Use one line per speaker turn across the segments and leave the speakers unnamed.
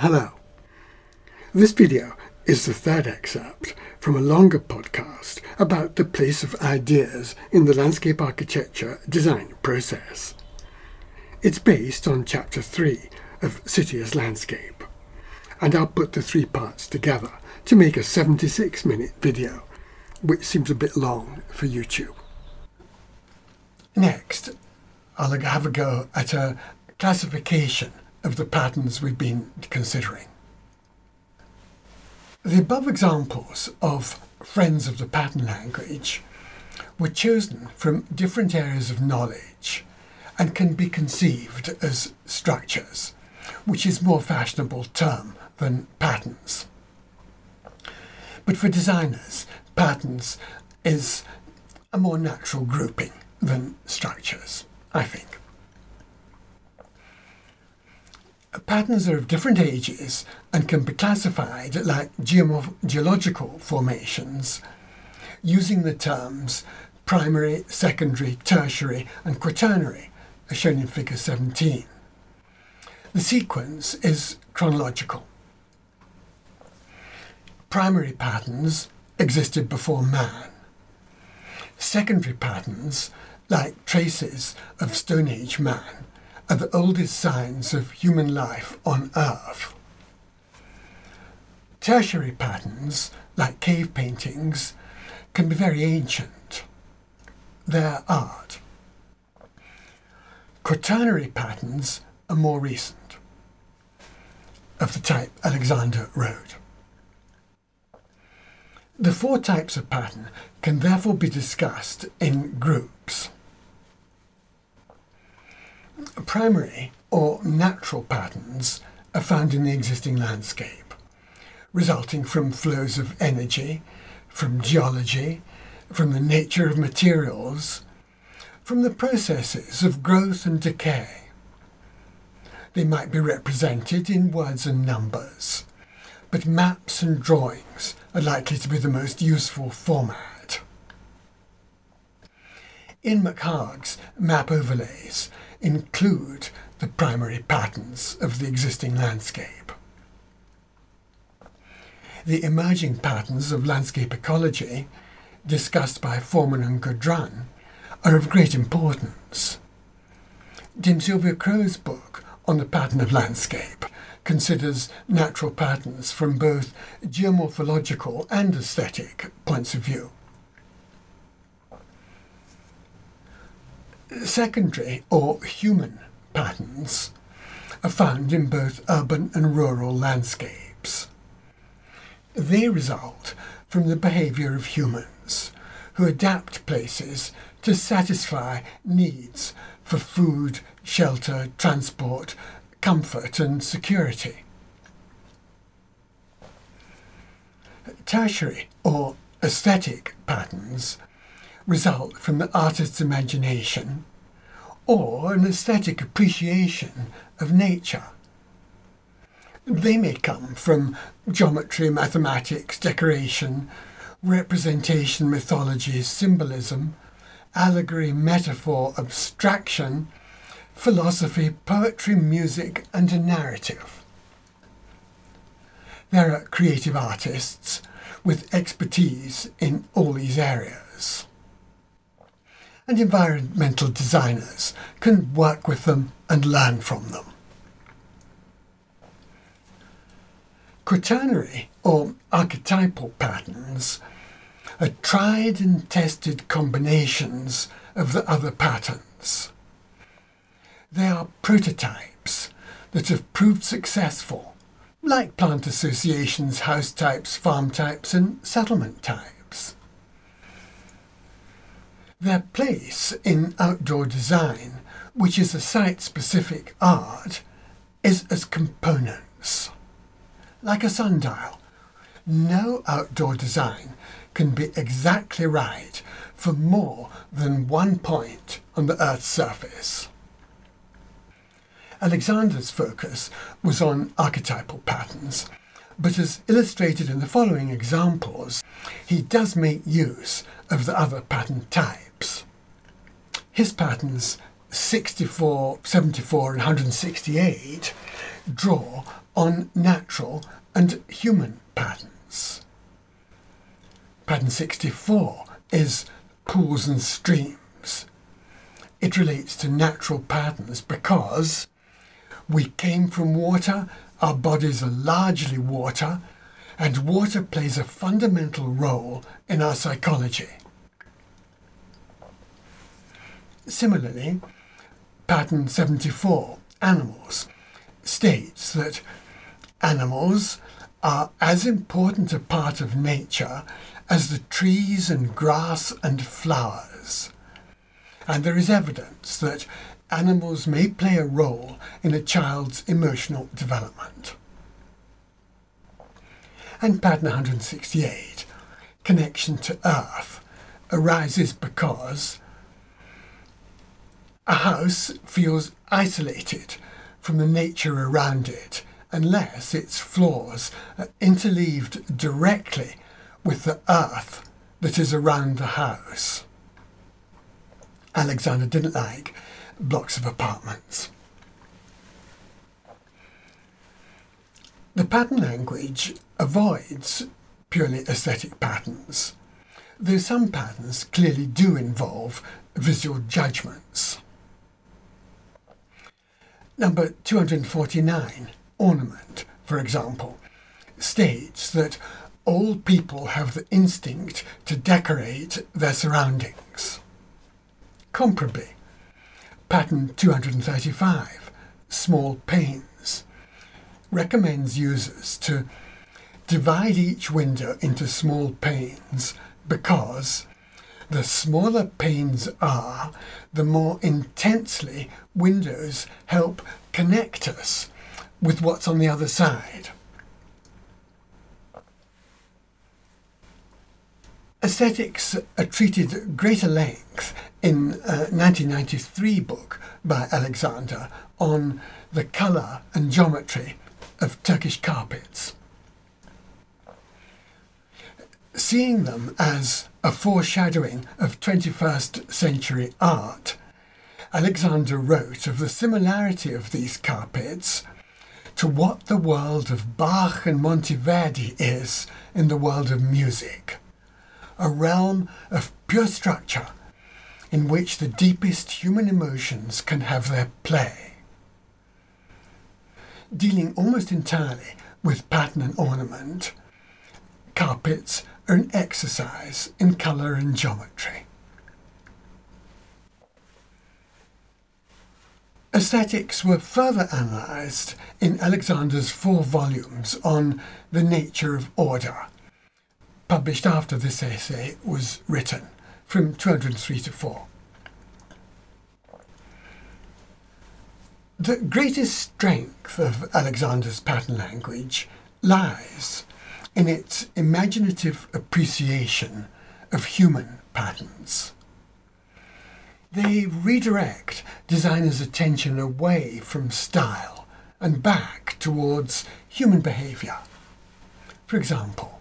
Hello. This video is the third excerpt from a longer podcast about the place of ideas in the landscape architecture design process. It's based on chapter 3 of City as Landscape, and I'll put the three parts together to make a 76 minute video, which seems a bit long for YouTube. Next, I'll have a go at a classification of the patterns we've been considering. The above examples of friends of the pattern language were chosen from different areas of knowledge and can be conceived as structures, which is more fashionable term than patterns. But for designers, patterns is a more natural grouping than structures, I think. Patterns are of different ages and can be classified like geological formations using the terms primary, secondary, tertiary and quaternary as shown in figure 17. The sequence is chronological. Primary patterns existed before man. Secondary patterns, like traces of Stone Age man, are the oldest signs of human life on Earth. Tertiary patterns, like cave paintings, can be very ancient. They're art. Quaternary patterns are more recent, of the type Alexander wrote. The four types of pattern can therefore be discussed in groups. Primary or natural patterns are found in the existing landscape, resulting from flows of energy, from geology, from the nature of materials, from the processes of growth and decay. They might be represented in words and numbers, but maps and drawings are likely to be the most useful format. In McHarg's map overlays include the primary patterns of the existing landscape. The emerging patterns of landscape ecology, discussed by Forman and Godron, are of great importance. Dame Sylvia Crowe's book on the pattern of landscape considers natural patterns from both geomorphological and aesthetic points of view. Secondary or human patterns are found in both urban and rural landscapes. They result from the behaviour of humans who adapt places to satisfy needs for food, shelter, transport, comfort and security. Tertiary or aesthetic patterns result from the artist's imagination or an aesthetic appreciation of nature. They may come from geometry, mathematics, decoration, representation, mythology, symbolism, allegory, metaphor, abstraction, philosophy, poetry, music, and a narrative. There are creative artists with expertise in all these areas. And environmental designers can work with them and learn from them. Quaternary or archetypal patterns are tried and tested combinations of the other patterns. They are prototypes that have proved successful, like plant associations, house types, farm types, and settlement types. Their place in outdoor design, which is a site specific art, is as components. Like a sundial, no outdoor design can be exactly right for more than one point on the Earth's surface. Alexander's focus was on archetypal patterns, but as illustrated in the following examples, he does make use of the other pattern types. His patterns 64, 74 and 168 draw on natural and human patterns. Pattern 64 is pools and streams. It relates to natural patterns because we came from water, our bodies are largely water, and water plays a fundamental role in our psychology. Similarly, pattern 74, animals, states that animals are as important a part of nature as the trees and grass and flowers. And there is evidence that animals may play a role in a child's emotional development. And pattern 168, connection to earth, arises because a house feels isolated from the nature around it unless its floors are interleaved directly with the earth that is around the house. Alexander didn't like blocks of apartments. The pattern language avoids purely aesthetic patterns, though some patterns clearly do involve visual judgments. Number 249, ornament, for example, states that all people have the instinct to decorate their surroundings. Comparably, pattern 235, small panes, recommends users to divide each window into small panes because the smaller panes are, the more intensely windows help connect us with what's on the other side. Aesthetics are treated at greater length in uh, a 1993 book by Alexander on the colour and geometry of Turkish carpets. Seeing them as a foreshadowing of 21st century art, Alexander wrote of the similarity of these carpets to what the world of Bach and Monteverdi is in the world of music, a realm of pure structure in which the deepest human emotions can have their play. Dealing almost entirely with pattern and ornament, carpets an exercise in colour and geometry. Aesthetics were further analysed in Alexander's four volumes on the nature of order, published after this essay was written, from 203 to 4. The greatest strength of Alexander's pattern language lies in its imaginative appreciation of human patterns. They redirect designers' attention away from style and back towards human behaviour. For example,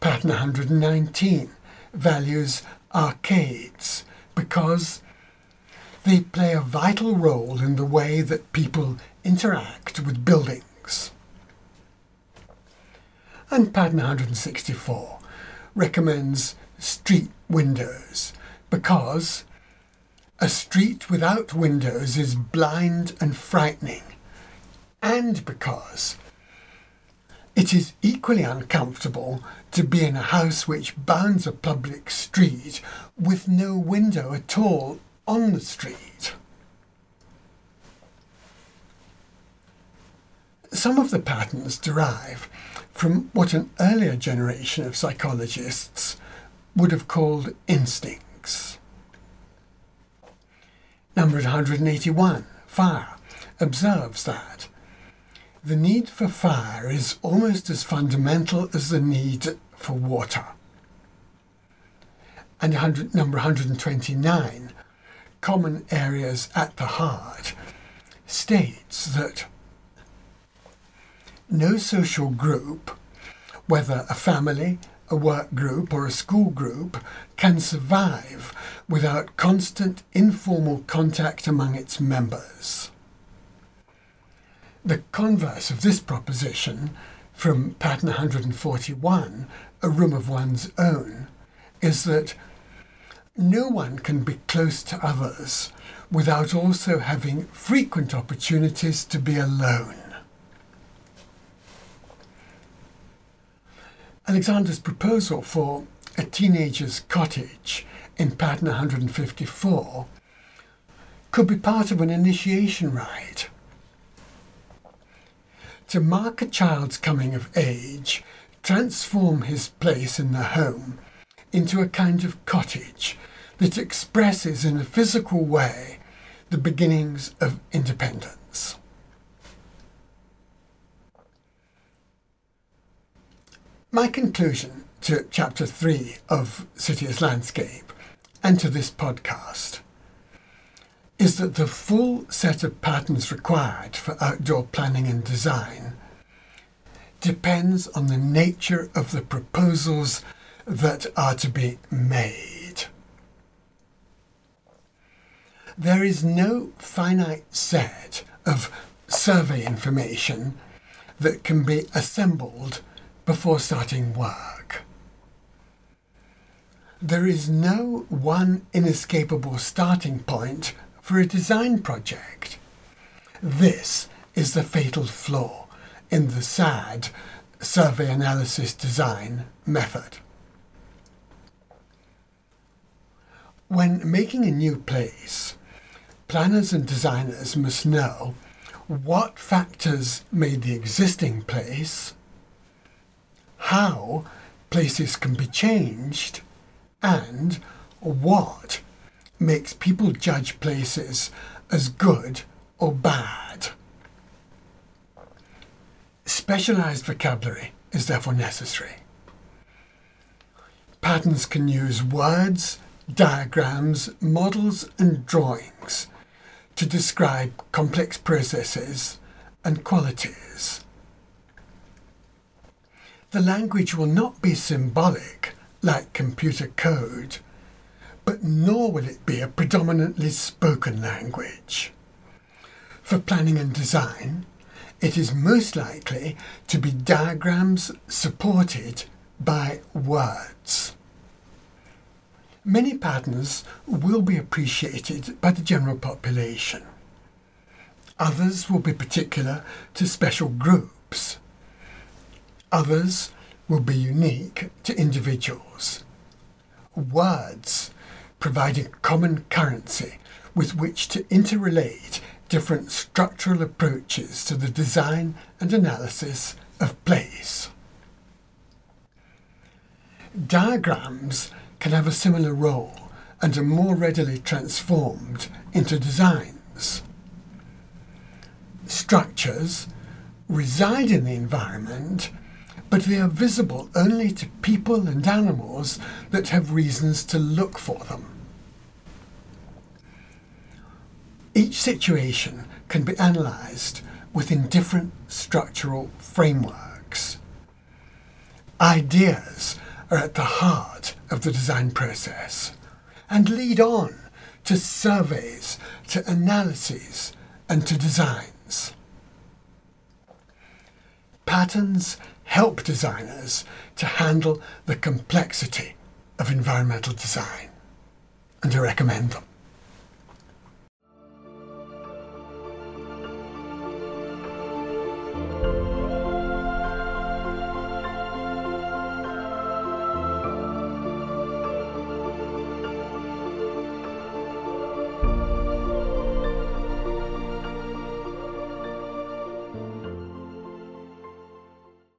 pattern 119 values arcades because they play a vital role in the way that people interact with buildings and pattern 164 recommends street windows because a street without windows is blind and frightening, and because it is equally uncomfortable to be in a house which bounds a public street with no window at all on the street. Some of the patterns derive from what an earlier generation of psychologists would have called instincts. Number 181, fire, observes that the need for fire is almost as fundamental as the need for water. And 100, number 129, common areas at the heart, states that no social group, whether a family, a work group, or a school group, can survive without constant informal contact among its members. The converse of this proposition from pattern 141, a room of one's own, is that no one can be close to others without also having frequent opportunities to be alone. Alexander's proposal for a teenager's cottage in pattern 154 could be part of an initiation rite. To mark a child's coming of age, transform his place in the home into a kind of cottage that expresses in a physical way the beginnings of independence. My conclusion to chapter 3 of City as Landscape and to this podcast is that the full set of patterns required for outdoor planning and design depends on the nature of the proposals that are to be made. There is no finite set of survey information that can be assembled before starting work. There is no one inescapable starting point for a design project. This is the fatal flaw in the SAD survey analysis design method. When making a new place, planners and designers must know what factors made the existing place, how places can be changed, and what makes people judge places as good or bad. Specialised vocabulary is therefore necessary. Patterns can use words, diagrams, models and drawings to describe complex processes and qualities. The language will not be symbolic like computer code, but nor will it be a predominantly spoken language. For planning and design, it is most likely to be diagrams supported by words. Many patterns will be appreciated by the general population. Others will be particular to special groups. Others will be unique to individuals. Words providing common currency with which to interrelate different structural approaches to the design and analysis of place. Diagrams can have a similar role and are more readily transformed into designs. Structures reside in the environment but they are visible only to people and animals that have reasons to look for them. Each situation can be analysed within different structural frameworks. Ideas are at the heart of the design process and lead on to surveys, to analyses, and to designs. Patterns help designers to handle the complexity of environmental design and to recommend them.